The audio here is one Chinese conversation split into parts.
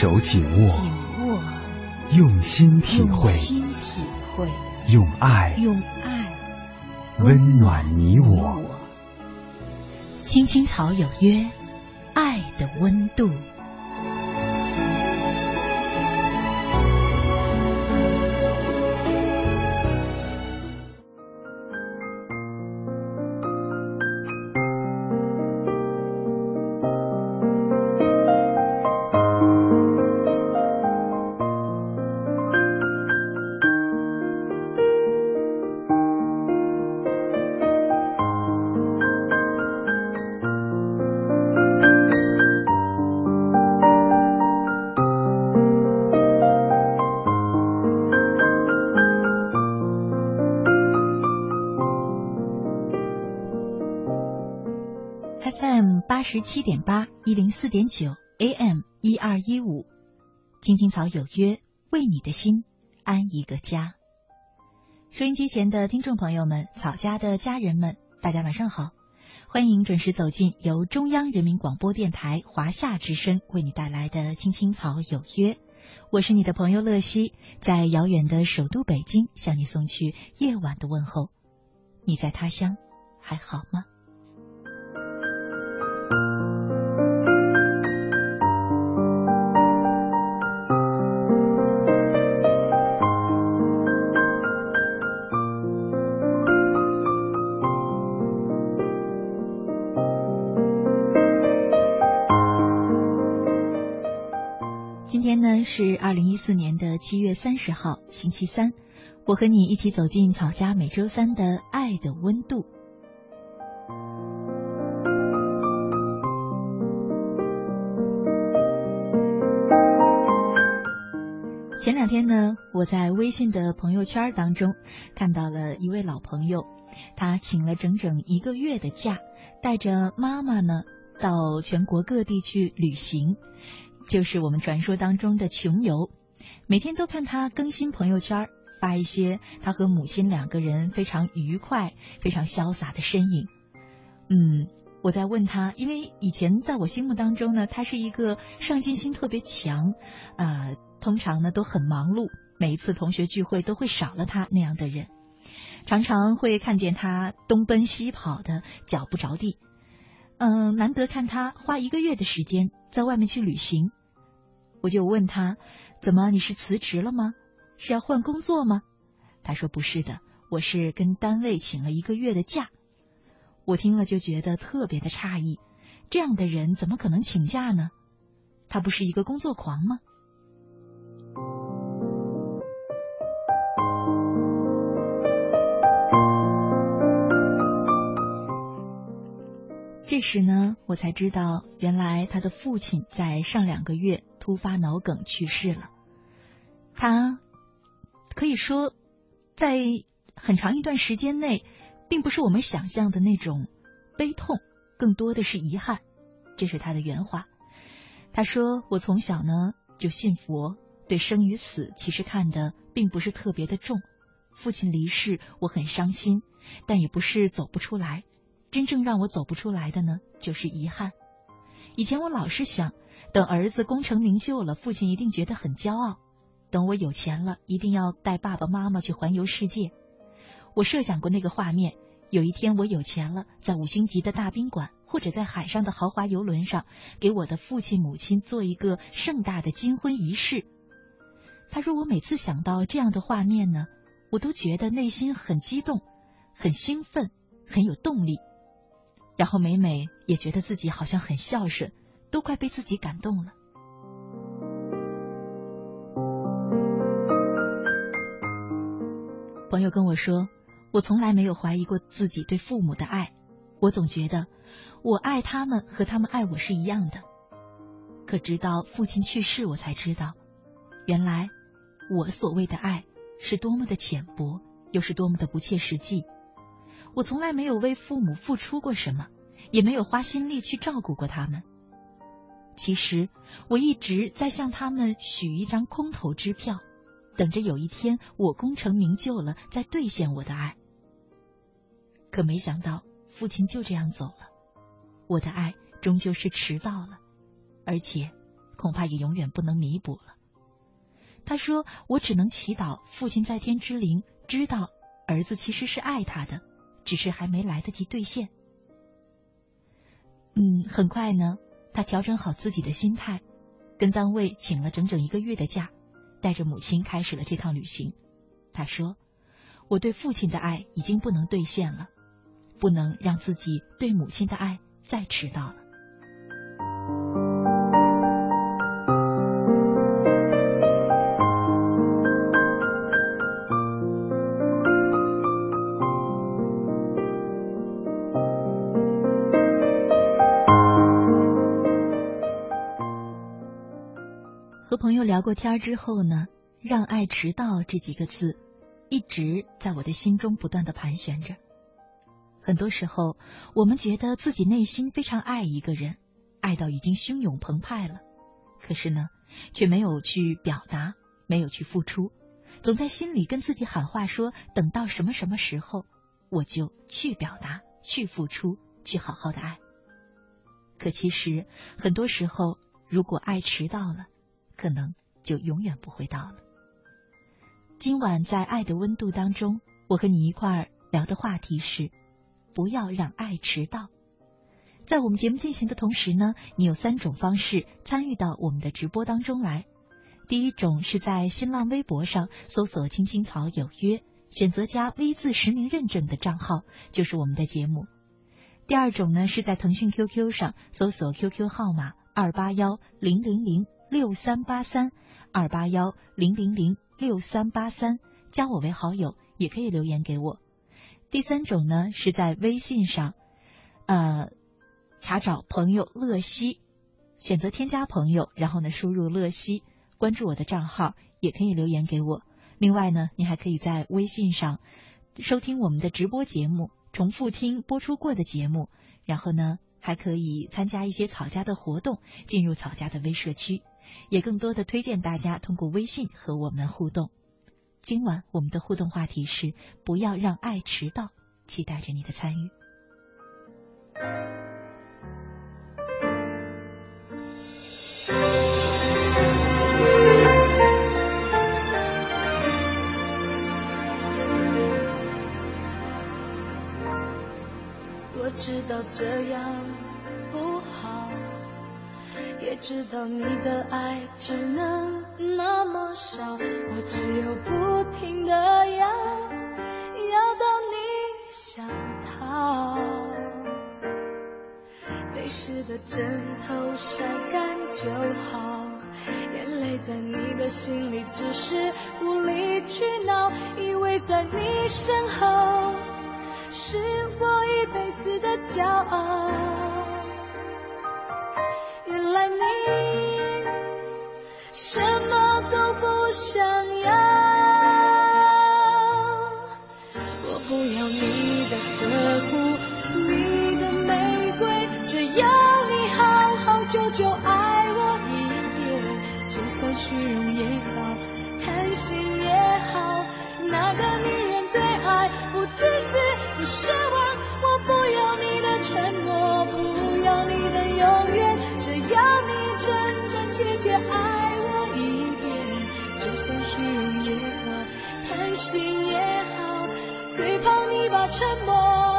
用手紧握，紧握，用心体会，用心体会，用爱用爱温暖你我。青青草有约，爱的温度。四点九，AM 一二一五，青青草有约，为你的心安一个家。收音机前的听众朋友们，草家的家人们，大家晚上好，欢迎准时走进由中央人民广播电台华夏之声为你带来的青青草有约。我是你的朋友乐西，在遥远的首都北京向你送去夜晚的问候。你在他乡还好吗？是二零一四年的七月三十号，星期三。我和你一起走进草家每周三的爱的温度。前两天呢，我在微信的朋友圈当中看到了一位老朋友，他请了整整一个月的假，带着妈妈呢到全国各地去旅行，就是我们传说当中的穷游。每天都看他更新朋友圈，发一些他和母亲两个人非常愉快、非常潇洒的身影。嗯，我在问他，因为以前在我心目当中呢，他是一个上进心特别强，呃、通常呢都很忙碌，每一次同学聚会都会少了他那样的人，常常会看见他东奔西跑的，脚不着地。嗯，难得看他花一个月的时间在外面去旅行，我就问他，怎么你是辞职了吗？是要换工作吗？他说不是的，我是跟单位请了一个月的假。我听了就觉得特别的诧异，这样的人怎么可能请假呢？他不是一个工作狂吗？这时呢，我才知道，原来他的父亲在上两个月突发脑梗去世了。他可以说，在很长一段时间内，并不是我们想象的那种悲痛，更多的是遗憾。这是他的原话。他说：“我从小呢就信佛，对生与死其实看的并不是特别的重。父亲离世，我很伤心，但也不是走不出来。真正让我走不出来的呢，就是遗憾。以前我老是想，等儿子功成名就了，父亲一定觉得很骄傲。等我有钱了，一定要带爸爸妈妈去环游世界。我设想过那个画面：有一天我有钱了，在五星级的大宾馆，或者在海上的豪华游轮上，给我的父亲母亲做一个盛大的金婚仪式。他说，我每次想到这样的画面呢，我都觉得内心很激动、很兴奋、很有动力。然后每每也觉得自己好像很孝顺，都快被自己感动了。朋友跟我说，我从来没有怀疑过自己对父母的爱，我总觉得我爱他们和他们爱我是一样的。可直到父亲去世，我才知道，原来我所谓的爱是多么的浅薄，又是多么的不切实际。我从来没有为父母付出过什么，也没有花心力去照顾过他们。其实我一直在向他们许一张空头支票，等着有一天我功成名就了，再兑现我的爱。可没想到父亲就这样走了，我的爱终究是迟到了，而且恐怕也永远不能弥补了。他说：“我只能祈祷父亲在天之灵知道儿子其实是爱他的，只是还没来得及兑现。”嗯，很快呢，他调整好自己的心态，跟单位请了整整一个月的假，带着母亲开始了这趟旅行。他说：“我对父亲的爱已经不能兑现了，不能让自己对母亲的爱再迟到了。”聊过天之后呢，让爱迟到这几个字，一直在我的心中不断的盘旋着。很多时候，我们觉得自己内心非常爱一个人，爱到已经汹涌澎湃了，可是呢，却没有去表达，没有去付出，总在心里跟自己喊话说：等到什么什么时候，我就去表达，去付出，去好好的爱。可其实，很多时候，如果爱迟到了，可能就永远不会到了。今晚在爱的温度当中，我和你一块儿聊的话题是：不要让爱迟到。在我们节目进行的同时呢，你有三种方式参与到我们的直播当中来。第一种是在新浪微博上搜索“青青草有约”，选择加 V 字实名认证的账号，就是我们的节目。第二种呢是在腾讯 QQ 上搜索 QQ 号码二八幺零零零。六三八三二八幺零零零六三八三，加我为好友，也可以留言给我。第三种呢，是在微信上，呃，查找朋友乐西，选择添加朋友，然后呢，输入乐西，关注我的账号，也可以留言给我。另外呢，你还可以在微信上收听我们的直播节目，重复听播出过的节目，然后呢，还可以参加一些草家的活动，进入草家的微社区。也更多的推荐大家通过微信和我们互动。今晚我们的互动话题是不要让爱迟到，期待着你的参与。我知道这样。也知道你的爱只能那么少，我只有不停的要，要到你想逃。泪湿的枕头晒干就好，眼泪在你的心里只是无理取闹，以为在你身后是我一辈子的骄傲。你什么都不想要，我不要你的呵护，你的玫瑰，只要你好好久久爱我一遍，就算虚荣也好，贪心也好，那个女人对爱不自私不奢望，我不要你的承诺，不要你的永远。只要心也好，最怕你把沉默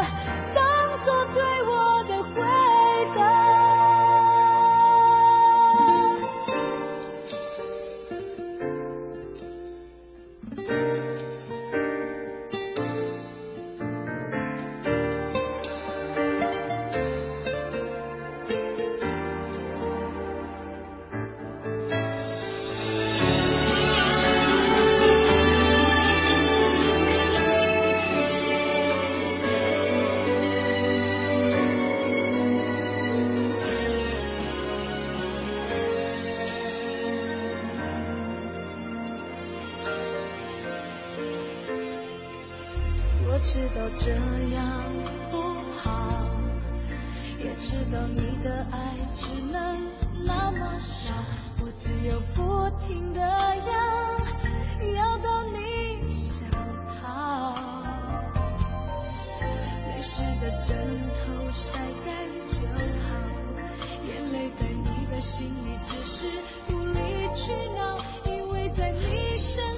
这样不好，也知道你的爱只能那么少，我只有不停的要，要到你想逃，泪湿的枕头晒干就好，眼泪在你的心里只是无理取闹，因为在你身。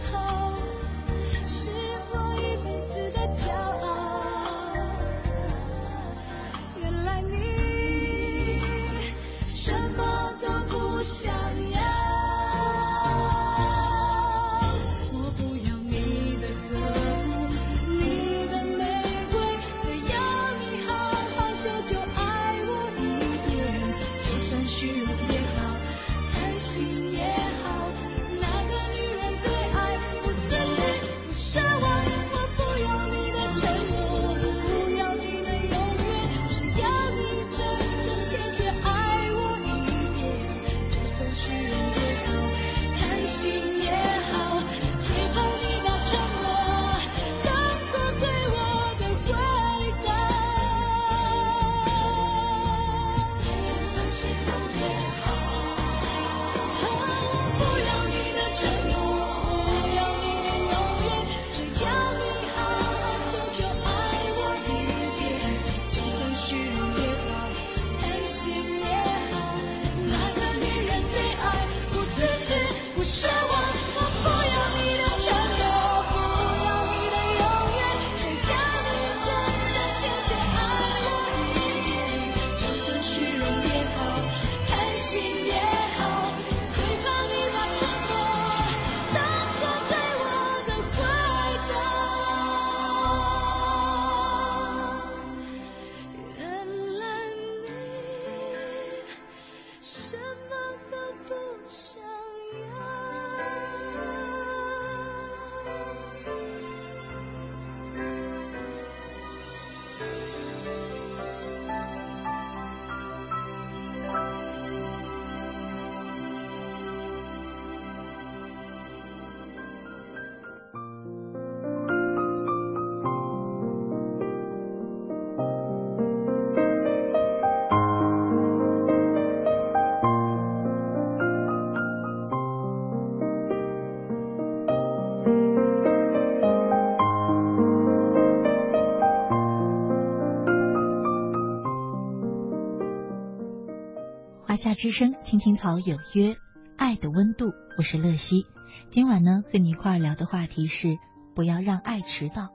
之声，青青草有约，爱的温度，我是乐西。今晚呢，和你一块儿聊的话题是不要让爱迟到。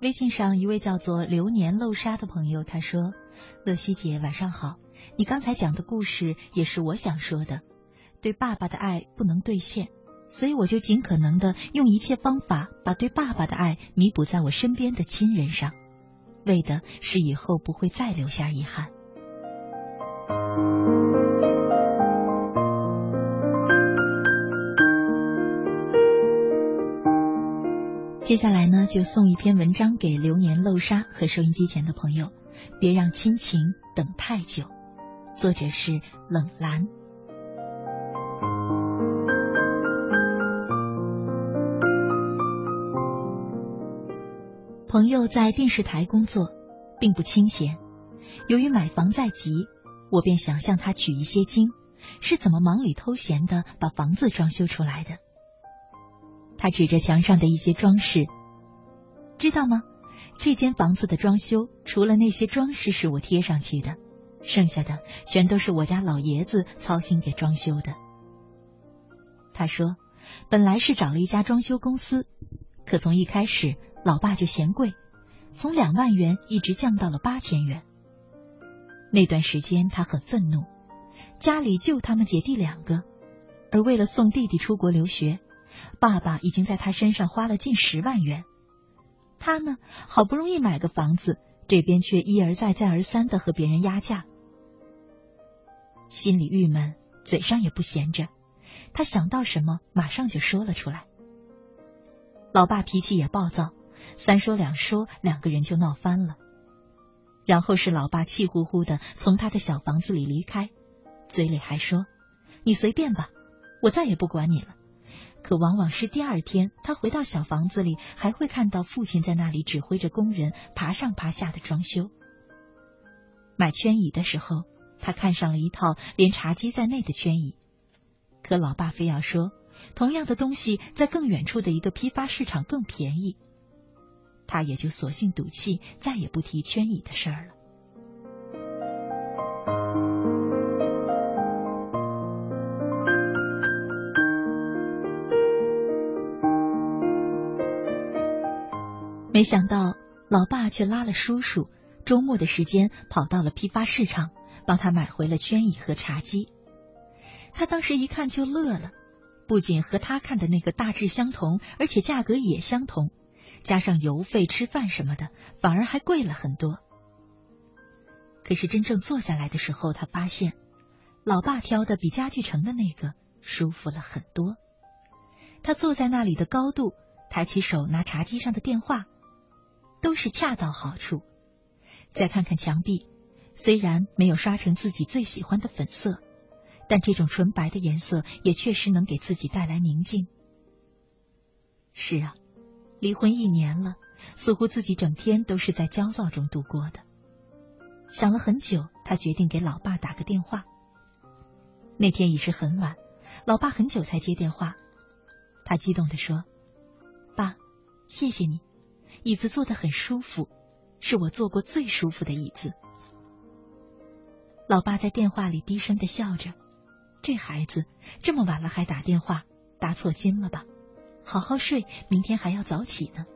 微信上一位叫做流年漏沙的朋友，他说：“乐西姐，晚上好。你刚才讲的故事也是我想说的。对爸爸的爱不能兑现，所以我就尽可能的用一切方法把对爸爸的爱弥补在我身边的亲人上，为的是以后不会再留下遗憾。”接下来呢，就送一篇文章给流年漏沙和收音机前的朋友，别让亲情等太久。作者是冷兰。朋友在电视台工作，并不清闲。由于买房在即，我便想向他取一些经，是怎么忙里偷闲的把房子装修出来的。他指着墙上的一些装饰，知道吗？这间房子的装修，除了那些装饰是我贴上去的，剩下的全都是我家老爷子操心给装修的。他说，本来是找了一家装修公司，可从一开始，老爸就嫌贵，从两万元一直降到了八千元。那段时间他很愤怒，家里就他们姐弟两个，而为了送弟弟出国留学，爸爸已经在他身上花了近十万元。他呢，好不容易买个房子，这边却一而再再而三的和别人压价，心里郁闷，嘴上也不闲着。他想到什么，马上就说了出来。老爸脾气也暴躁，三说两说，两个人就闹翻了。然后是老爸气呼呼的从他的小房子里离开，嘴里还说：“你随便吧，我再也不管你了。”可往往是第二天，他回到小房子里，还会看到父亲在那里指挥着工人爬上爬下的装修。买圈椅的时候，他看上了一套连茶几在内的圈椅，可老爸非要说，同样的东西在更远处的一个批发市场更便宜，他也就索性赌气再也不提圈椅的事儿了。没想到老爸却拉了叔叔周末的时间跑到了批发市场帮他买回了圈椅和茶几。他当时一看就乐了不仅和他看的那个大致相同而且价格也相同加上邮费、吃饭什么的，反而还贵了很多。可是真正坐下来的时候，他发现，老爸挑的比家具城的那个舒服了很多。他坐在那里的高度，抬起手拿茶几上的电话，都是恰到好处。再看看墙壁，虽然没有刷成自己最喜欢的粉色，但这种纯白的颜色也确实能给自己带来宁静。是啊，离婚一年了，似乎自己整天都是在焦躁中度过的。想了很久，他决定给老爸打个电话。那天已是很晚，老爸很久才接电话。他激动地说：“爸，谢谢你，椅子坐得很舒服，是我坐过最舒服的椅子。”老爸在电话里低声的笑着：“这孩子这么晚了还打电话，打错心了吧？好好睡，明天还要早起呢。”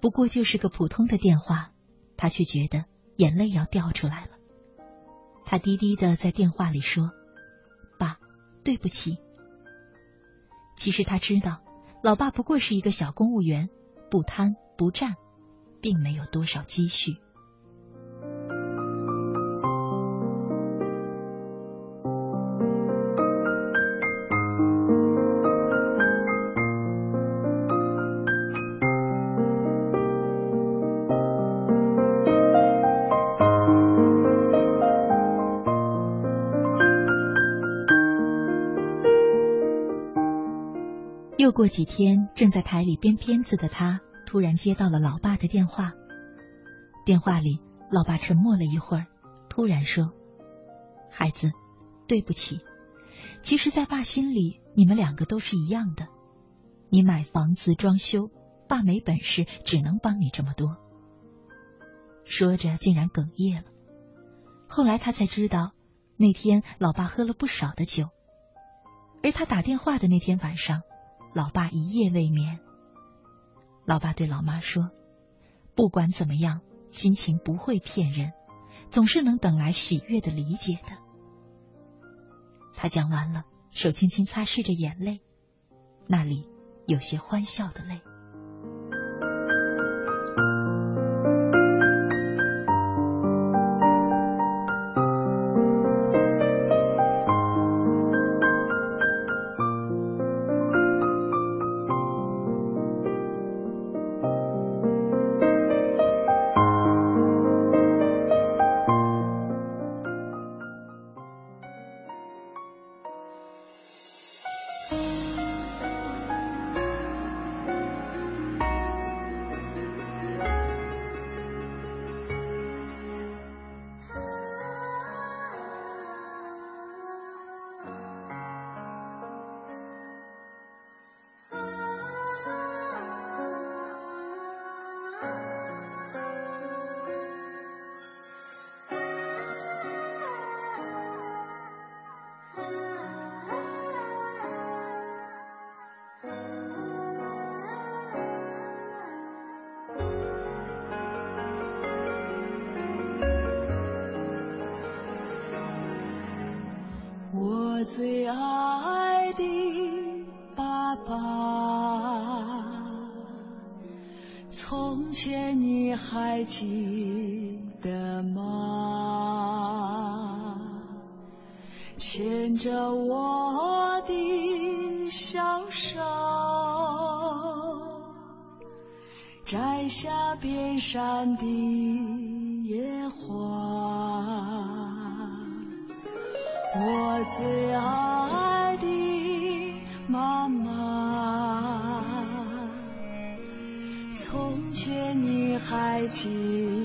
不过就是个普通的电话。他却觉得眼泪要掉出来了。他低低的在电话里说：“爸，对不起。”其实他知道，老爸不过是一个小公务员，不贪不占，并没有多少积蓄。过几天，正在台里编片子的他，突然接到了老爸的电话。电话里，老爸沉默了一会儿，突然说：“孩子，对不起。其实，在爸心里，你们两个都是一样的。你买房子、装修，爸没本事，只能帮你这么多。”说着，竟然哽咽了。后来他才知道，那天老爸喝了不少的酒，而他打电话的那天晚上。老爸一夜未眠。老爸对老妈说：“不管怎么样，心情不会骗人，总是能等来喜悦的理解的。”他讲完了，手轻轻擦拭着眼泪，那里有些欢笑的泪。山的野花，我最爱的妈妈，从前你还记得？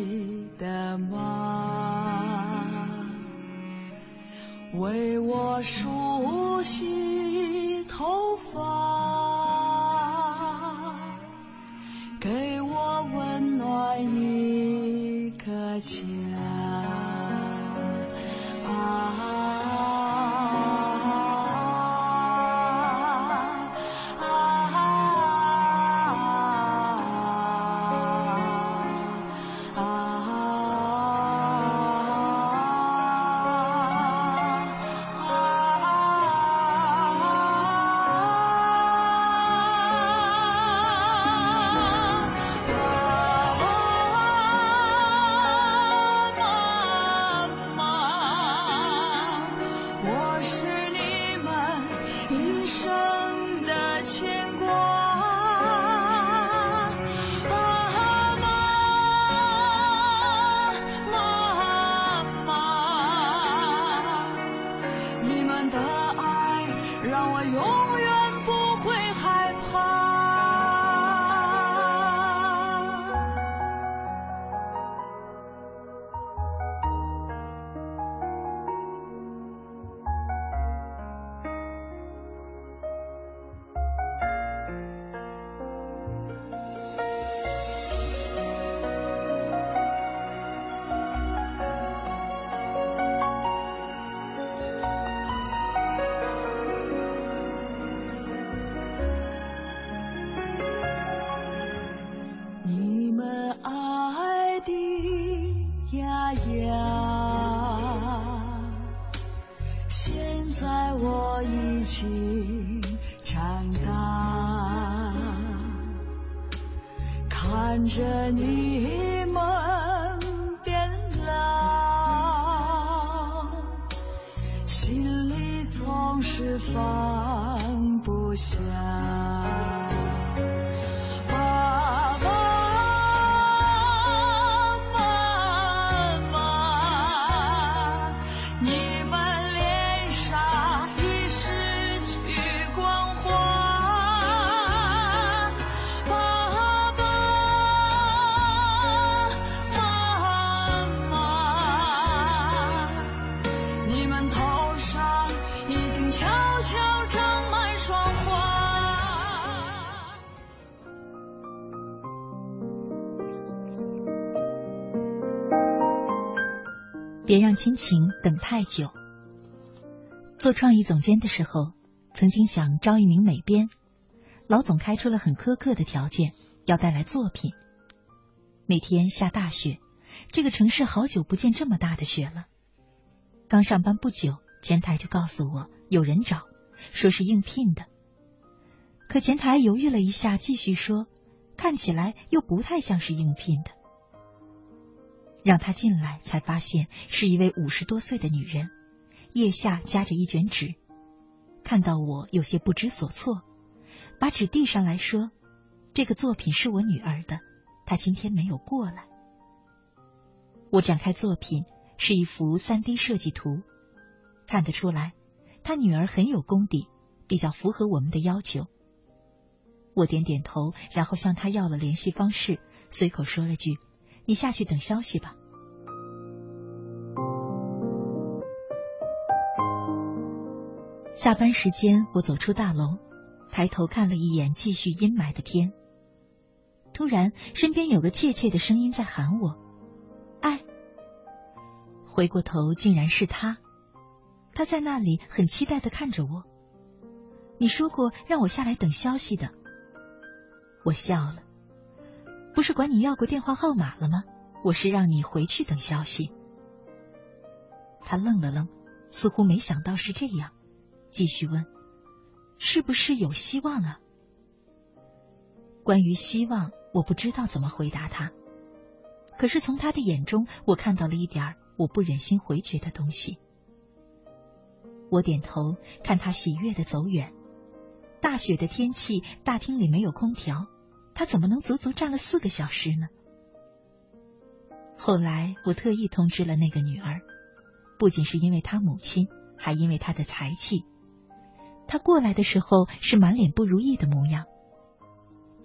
总心情等太久。做创意总监的时候，曾经想招一名美编，老总开出了很苛刻的条件，要带来作品。那天下大雪，这个城市好久不见这么大的雪了。刚上班不久，前台就告诉我有人找，说是应聘的。可前台犹豫了一下，继续说，看起来又不太像是应聘的。让他进来，才发现是一位五十多岁的女人，腋下夹着一卷纸。看到我，有些不知所措，把纸递上来说：“这个作品是我女儿的，她今天没有过来。”我展开作品，是一幅三 D 设计图，看得出来，他女儿很有功底，比较符合我们的要求。我点点头，然后向他要了联系方式，随口说了句。你下去等消息吧。下班时间，我走出大楼，抬头看了一眼继续阴霾的天。突然，身边有个怯怯的声音在喊我：“爱。”回过头，竟然是他。他在那里很期待的看着我。你说过让我下来等消息的。我笑了。不是管你要过电话号码了吗？我是让你回去等消息。他愣了愣，似乎没想到是这样，继续问：“是不是有希望啊？”关于希望，我不知道怎么回答他。可是从他的眼中，我看到了一点我不忍心回绝的东西。我点头，看他喜悦的走远。大雪的天气，大厅里没有空调。他怎么能足足站了四个小时呢？后来我特意通知了那个女儿，不仅是因为她母亲，还因为她的才气。她过来的时候是满脸不如意的模样。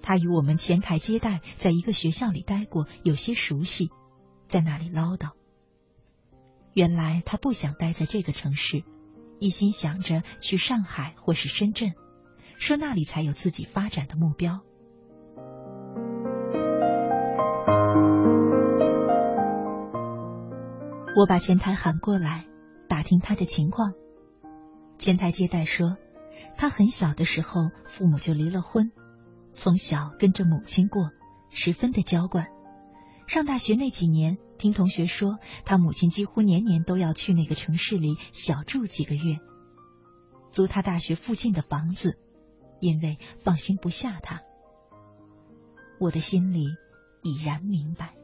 她与我们前台接待在一个学校里待过，有些熟悉，在那里唠叨。原来她不想待在这个城市，一心想着去上海或是深圳，说那里才有自己发展的目标。我把前台喊过来，打听他的情况。前台接待说，他很小的时候父母就离了婚，从小跟着母亲过，十分的娇惯。上大学那几年，听同学说，他母亲几乎年年都要去那个城市里小住几个月，租他大学附近的房子，因为放心不下他。我的心里已然明白。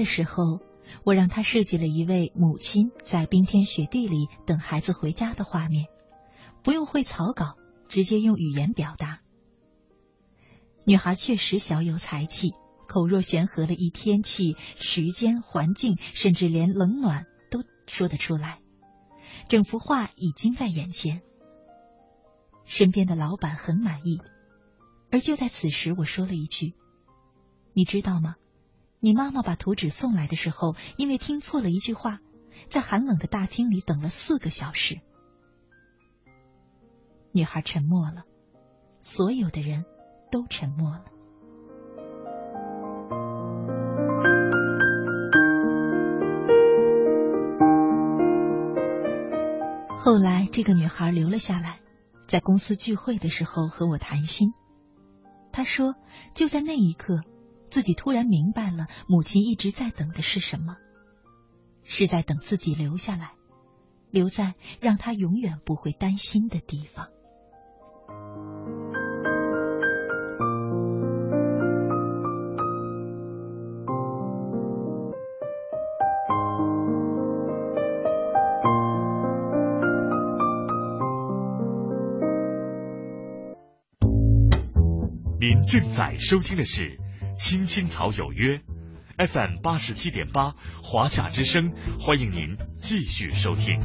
的时候，我让他设计了一位母亲在冰天雪地里等孩子回家的画面，不用会草稿，直接用语言表达。女孩确实小有才气，口若悬河的一天气、时间、环境，甚至连冷暖都说得出来。整幅画已经在眼前。身边的老板很满意，而就在此时，我说了一句：“你知道吗？你妈妈把图纸送来的时候，因为听错了一句话，在寒冷的大厅里等了四个小时。”女孩沉默了，所有的人都沉默了。后来，这个女孩留了下来。在公司聚会的时候和我谈心，她说：“就在那一刻，自己突然明白了，母亲一直在等的是什么，是在等自己留下来，留在让他永远不会担心的地方。”您正在收听的是《青青草有约》，FM 八十七点八，华夏之声，欢迎您继续收听。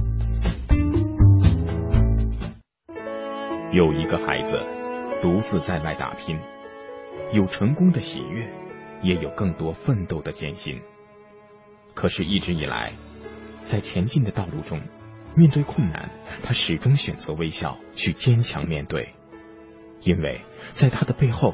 有一个孩子独自在外打拼，有成功的喜悦，也有更多奋斗的艰辛。可是，一直以来，在前进的道路中，面对困难，他始终选择微笑，去坚强面对，因为在他的背后。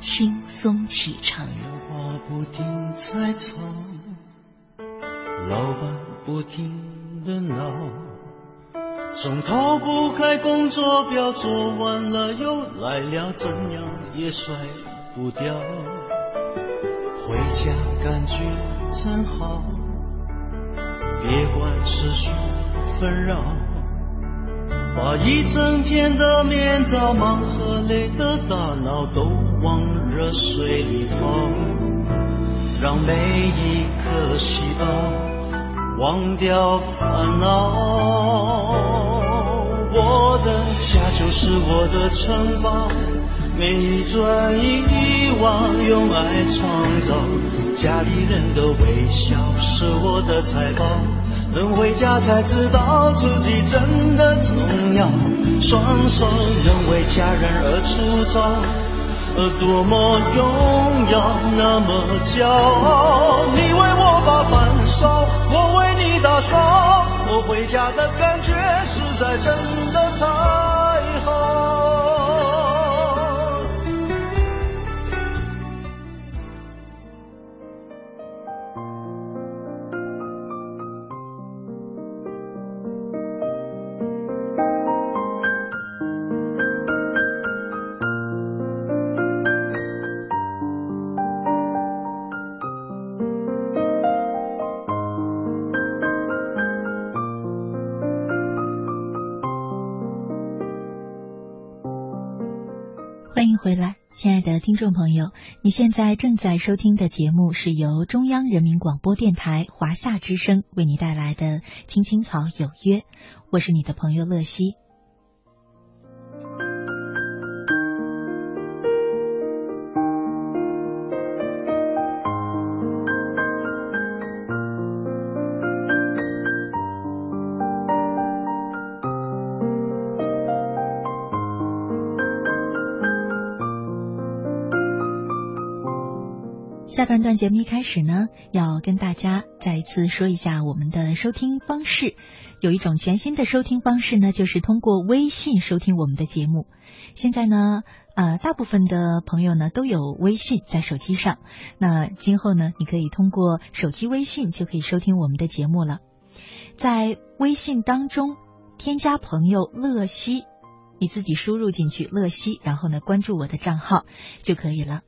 轻松启程。电话不停在吵，老板不停的闹，总逃不开工作表，做完了又来了，怎样也甩不掉。回家感觉真好，别管世俗纷扰。把一整天的面罩、忙和累的大脑都往热水里泡，让每一颗细胞忘掉烦恼。我的家就是我的城堡，每一砖一瓦用爱创造，家里人的微笑是我的财宝。等回家才知道自己真的重要，双手能为家人而粗糙，而，多么荣耀，那么骄傲。你为我把饭烧，我为你打扫，我回家的感觉实在真的太回来，亲爱的听众朋友，你现在正在收听的节目是由中央人民广播电台华夏之声为你带来的《青青草有约》，我是你的朋友乐西。下半段节目一开始呢，要跟大家再一次说一下我们的收听方式。有一种全新的收听方式呢，就是通过微信收听我们的节目。现在呢，呃，大部分的朋友呢都有微信在手机上。那今后呢，你可以通过手机微信就可以收听我们的节目了。在微信当中添加朋友乐西，你自己输入进去乐西，然后呢关注我的账号就可以了。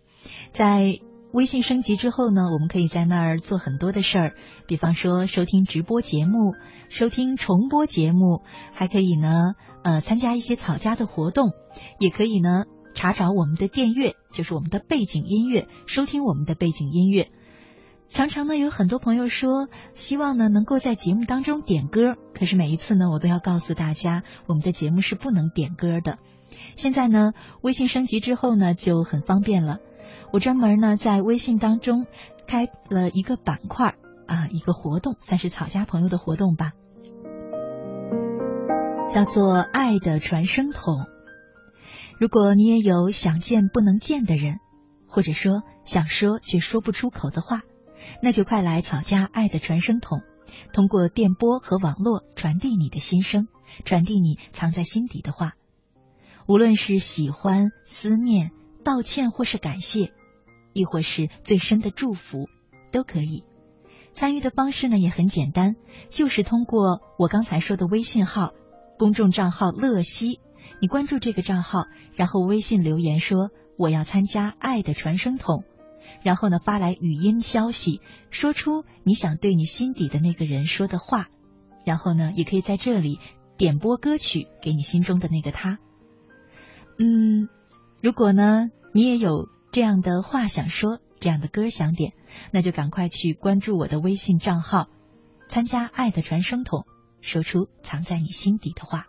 在微信升级之后呢，我们可以在那儿做很多的事儿，比方说收听直播节目、收听重播节目，还可以呢，呃，参加一些草家的活动，也可以呢，查找我们的电乐，就是我们的背景音乐，收听我们的背景音乐。常常呢，有很多朋友说，希望呢能够在节目当中点歌，可是每一次呢，我都要告诉大家，我们的节目是不能点歌的。现在呢，微信升级之后呢，就很方便了。我专门呢在微信当中开了一个板块啊，一个活动，算是草家朋友的活动吧，叫做“爱的传声筒”。如果你也有想见不能见的人，或者说想说却说不出口的话，那就快来草家“爱的传声筒”，通过电波和网络传递你的心声，传递你藏在心底的话，无论是喜欢、思念、道歉或是感谢。亦或是最深的祝福，都可以。参与的方式呢也很简单，就是通过我刚才说的微信号公众账号“乐西”，你关注这个账号，然后微信留言说我要参加爱的传声筒，然后呢发来语音消息，说出你想对你心底的那个人说的话，然后呢也可以在这里点播歌曲给你心中的那个他。嗯，如果呢你也有。这样的话想说，这样的歌想点，那就赶快去关注我的微信账号，参加爱的传声筒，说出藏在你心底的话。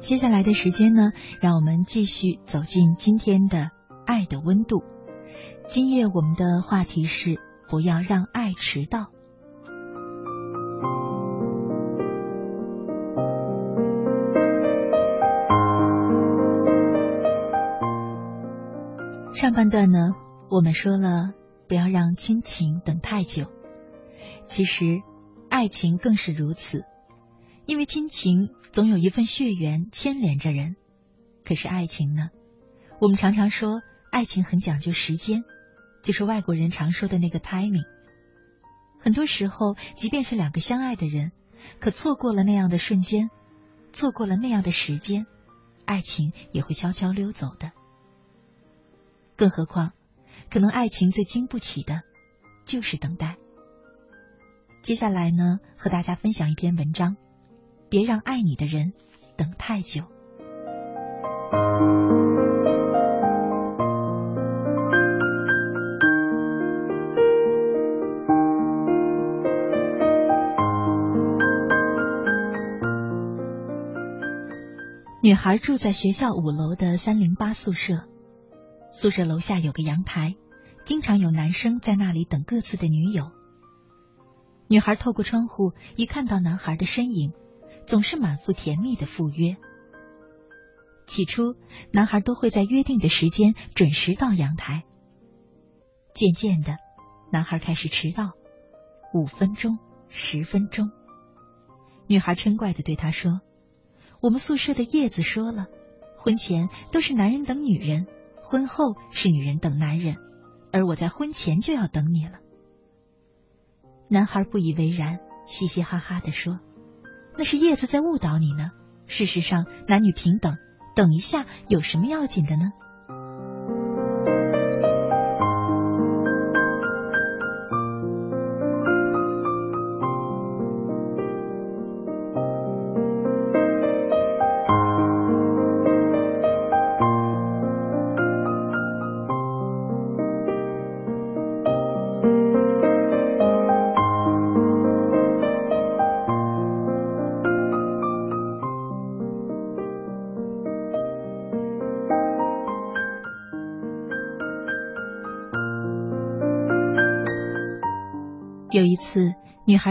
接下来的时间呢，让我们继续走进今天的爱的温度。今夜我们的话题是不要让爱迟到。上半段呢，我们说了不要让亲情等太久，其实爱情更是如此。因为亲情总有一份血缘牵连着人，可是爱情呢？我们常常说爱情很讲究时间，就是外国人常说的那个 timing。很多时候，即便是两个相爱的人，可错过了那样的瞬间，错过了那样的时间，爱情也会悄悄溜走的。更何况，可能爱情最经不起的，就是等待。接下来呢，和大家分享一篇文章。别让爱你的人等太久。女孩住在学校五楼的三零八宿舍，宿舍楼下有个阳台，经常有男生在那里等各自的女友。女孩透过窗户一看到男孩的身影。总是满腹甜蜜的赴约。起初，男孩都会在约定的时间准时到阳台。渐渐的，男孩开始迟到，五分钟、十分钟。女孩嗔怪的对他说：“我们宿舍的叶子说了，婚前都是男人等女人，婚后是女人等男人，而我在婚前就要等你了。”男孩不以为然，嘻嘻哈哈的说。那是叶子在误导你呢。事实上，男女平等，等一下有什么要紧的呢？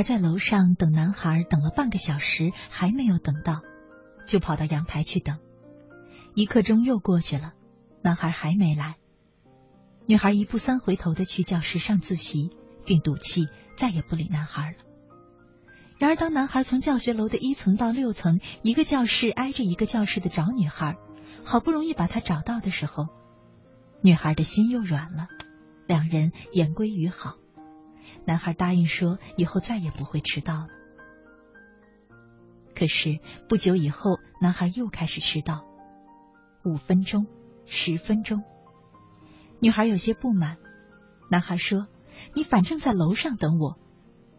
女孩在楼上等男孩，等了半个小时还没有等到，就跑到阳台去等。一刻钟又过去了，男孩还没来。女孩一步三回头的去教室上自习，并赌气再也不理男孩了。然而，当男孩从教学楼的一层到六层，一个教室挨着一个教室的找女孩，好不容易把她找到的时候，女孩的心又软了，两人言归于好。男孩答应说以后再也不会迟到了。可是不久以后，男孩又开始迟到，五分钟、十分钟。女孩有些不满，男孩说：“你反正在楼上等我。”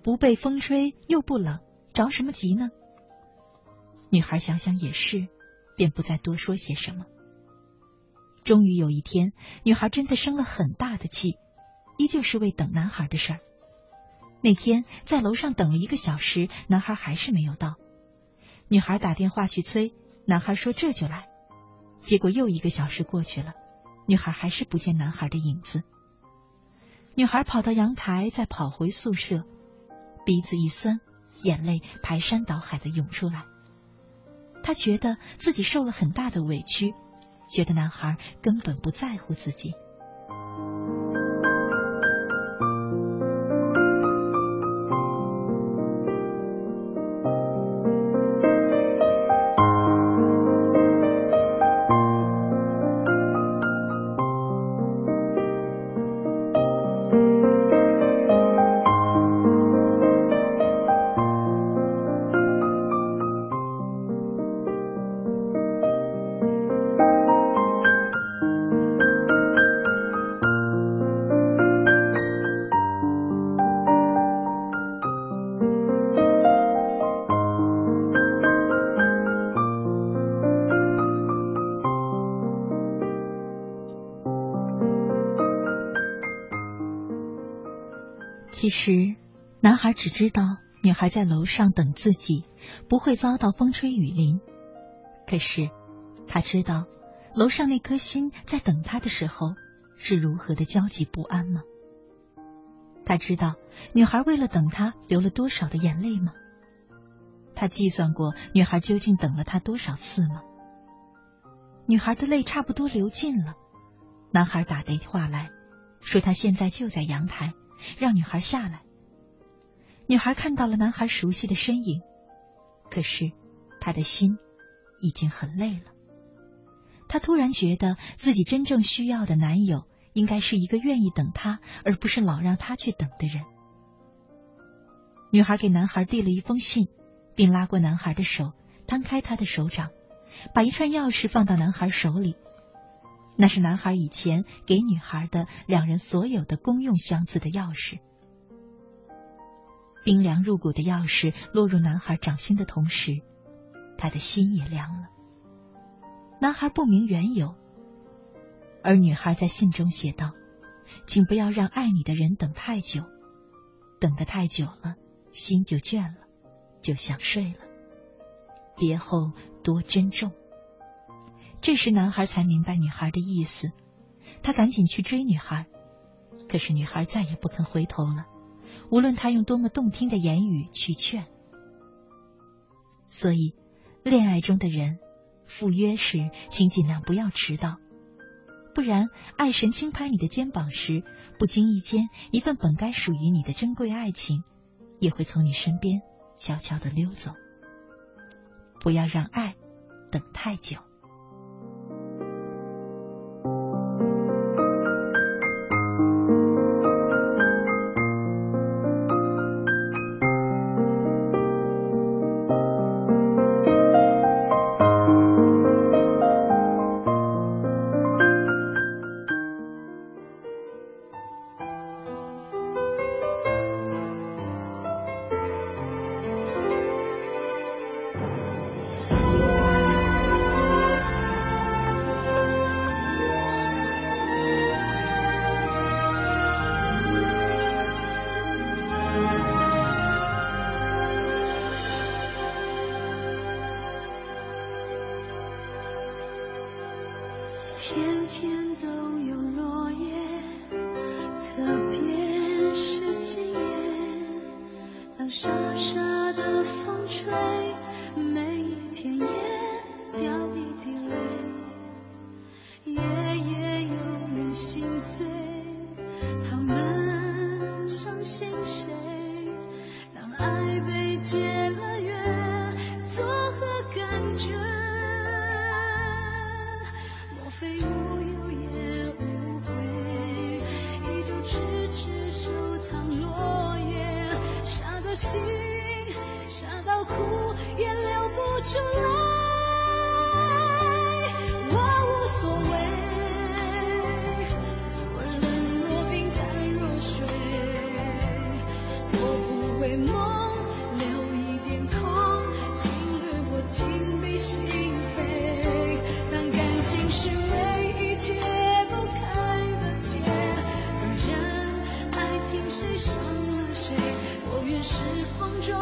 不被风吹又不冷，着什么急呢？女孩想想也是，便不再多说些什么。终于有一天，女孩真的生了很大的气，依旧是为等男孩的事儿。那天在楼上等了一个小时，男孩还是没有到。女孩打电话去催，男孩说这就来。结果又一个小时过去了，女孩还是不见男孩的影子。女孩跑到阳台，再跑回宿舍。鼻子一酸，眼泪排山倒海的涌出来。她觉得自己受了很大的委屈，觉得男孩根本不在乎自己。只知道女孩在楼上等自己，不会遭到风吹雨淋。可是，他知道楼上那颗心在等他的时候是如何的焦急不安吗？他知道女孩为了等他流了多少的眼泪吗？他计算过女孩究竟等了他多少次吗？女孩的泪差不多流尽了，男孩打电话来说他现在就在阳台。让女孩下来。女孩看到了男孩熟悉的身影，可是她的心已经很累了。她突然觉得自己真正需要的男友，应该是一个愿意等她，而不是老让她去等的人。女孩给男孩递了一封信，并拉过男孩的手，摊开他的手掌，把一串钥匙放到男孩手里。那是男孩以前给女孩的两人所有的公用箱子的钥匙。冰凉入骨的钥匙落入男孩掌心的同时，他的心也凉了。男孩不明缘由，而女孩在信中写道：“请不要让爱你的人等太久，等得太久了，心就倦了，就想睡了。别后多珍重。”这时，男孩才明白女孩的意思，他赶紧去追女孩，可是女孩再也不肯回头了，无论他用多么动听的言语去劝。所以，恋爱中的人赴约时，请尽量不要迟到，不然爱神轻拍你的肩膀时，不经意间，一份本该属于你的珍贵爱情，也会从你身边悄悄的溜走。不要让爱等太久。梦中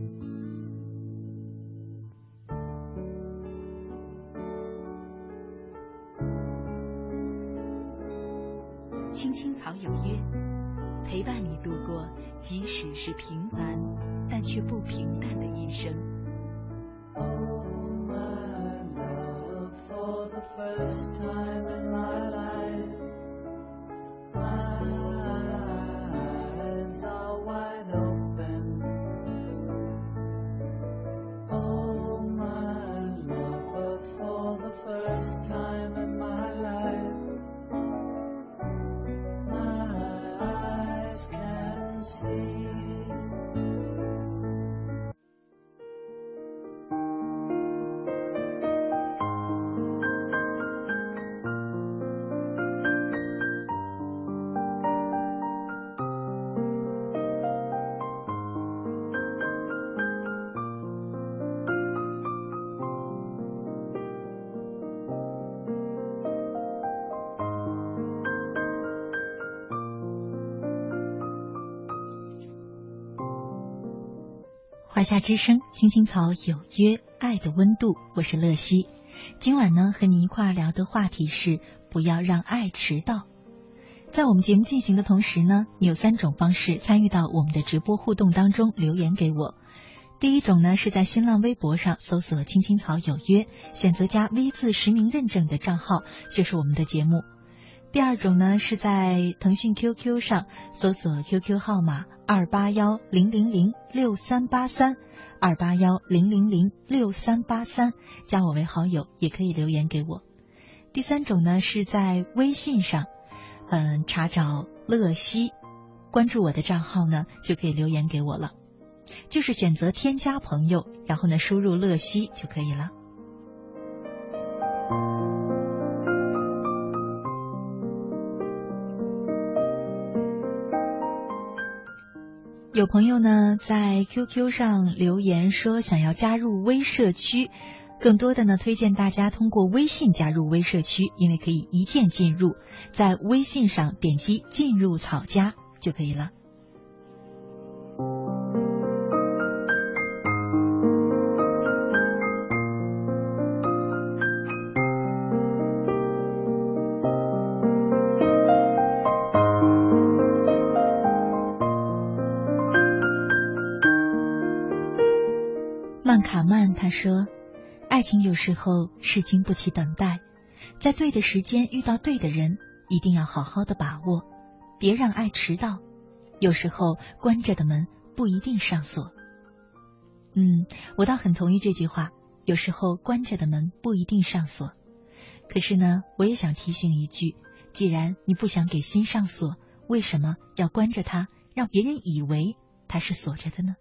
即使是平凡，但却不平淡的一生。夏之声，青青草有约，爱的温度，我是乐西。今晚呢，和你一块儿聊的话题是不要让爱迟到。在我们节目进行的同时呢，你有三种方式参与到我们的直播互动当中，留言给我。第一种呢，是在新浪微博上搜索“青青草有约”，选择加 V 字实名认证的账号，就是我们的节目。第二种呢，是在腾讯 QQ 上搜索 QQ 号码二八幺零零零六三八三，二八幺零零零六三八三，加我为好友，也可以留言给我。第三种呢，是在微信上，嗯，查找乐西，关注我的账号呢，就可以留言给我了。就是选择添加朋友，然后呢，输入乐西就可以了。有朋友呢在 QQ 上留言说想要加入微社区，更多的呢推荐大家通过微信加入微社区，因为可以一键进入，在微信上点击进入草家就可以了。说：“爱情有时候是经不起等待，在对的时间遇到对的人，一定要好好的把握，别让爱迟到。有时候关着的门不一定上锁。”嗯，我倒很同意这句话。有时候关着的门不一定上锁，可是呢，我也想提醒一句：既然你不想给心上锁，为什么要关着它，让别人以为它是锁着的呢？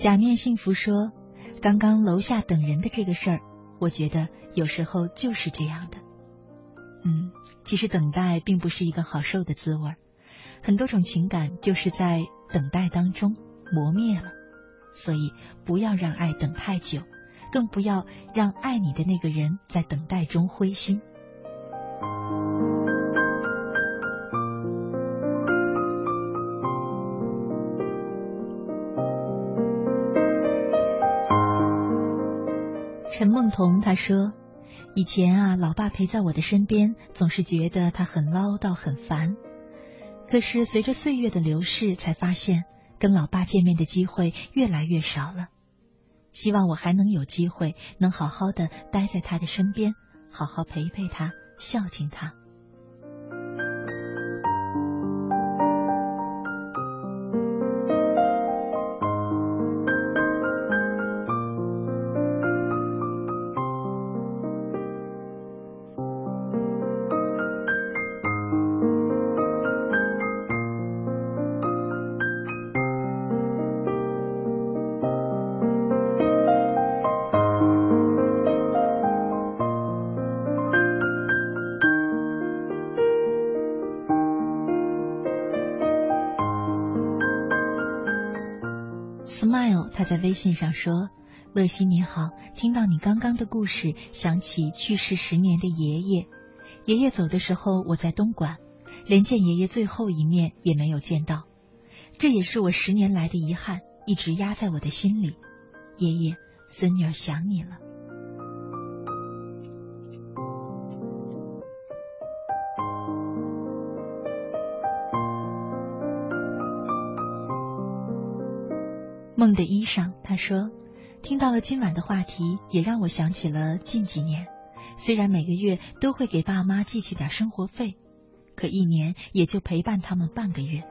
假面幸福说：“刚刚楼下等人的这个事儿，我觉得有时候就是这样的。嗯，其实等待并不是一个好受的滋味儿。”很多种情感就是在等待当中磨灭了，所以不要让爱等太久，更不要让爱你的那个人在等待中灰心。陈梦彤她说：“以前啊，老爸陪在我的身边，总是觉得他很唠叨、很烦。”可是随着岁月的流逝，才发现跟老爸见面的机会越来越少了。希望我还能有机会，能好好的待在他的身边，好好陪陪他，孝敬他。Smile，他在微信上说：“乐西你好，听到你刚刚的故事，想起去世十年的爷爷。爷爷走的时候，我在东莞，连见爷爷最后一面也没有见到，这也是我十年来的遗憾，一直压在我的心里。爷爷，孙女儿想你了。”梦的衣裳，他说：“听到了今晚的话题，也让我想起了近几年。虽然每个月都会给爸妈寄去点生活费，可一年也就陪伴他们半个月。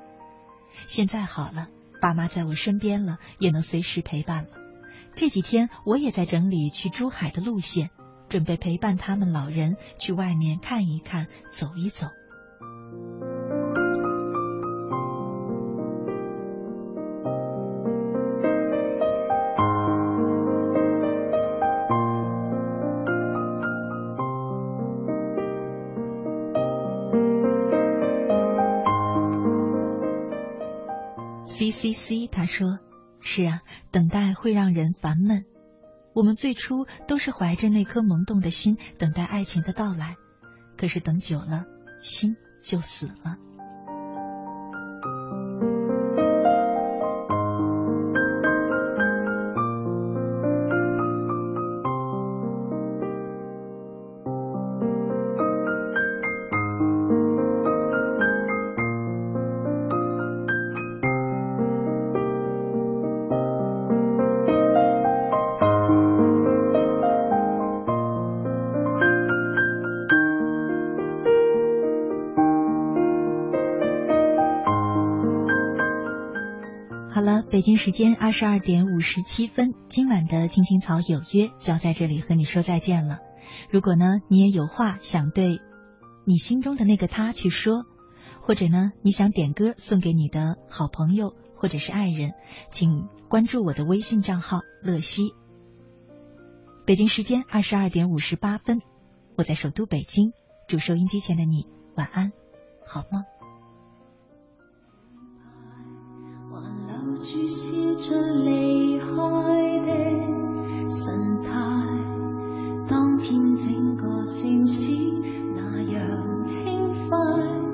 现在好了，爸妈在我身边了，也能随时陪伴了。这几天我也在整理去珠海的路线，准备陪伴他们老人去外面看一看，走一走。”说：“是啊，等待会让人烦闷。我们最初都是怀着那颗萌动的心等待爱情的到来，可是等久了，心就死了。”“北京时间二十二点五十七分，今晚的青青草有约就要在这里和你说再见了。如果呢，你也有话想对你心中的那个他去说，或者呢，你想点歌送给你的好朋友或者是爱人，请关注我的微信账号乐西。北京时间二十二点五十八分，我在首都北京，祝收音机前的你晚安，好梦。注销着离开的神态当天整个城市那样轻快。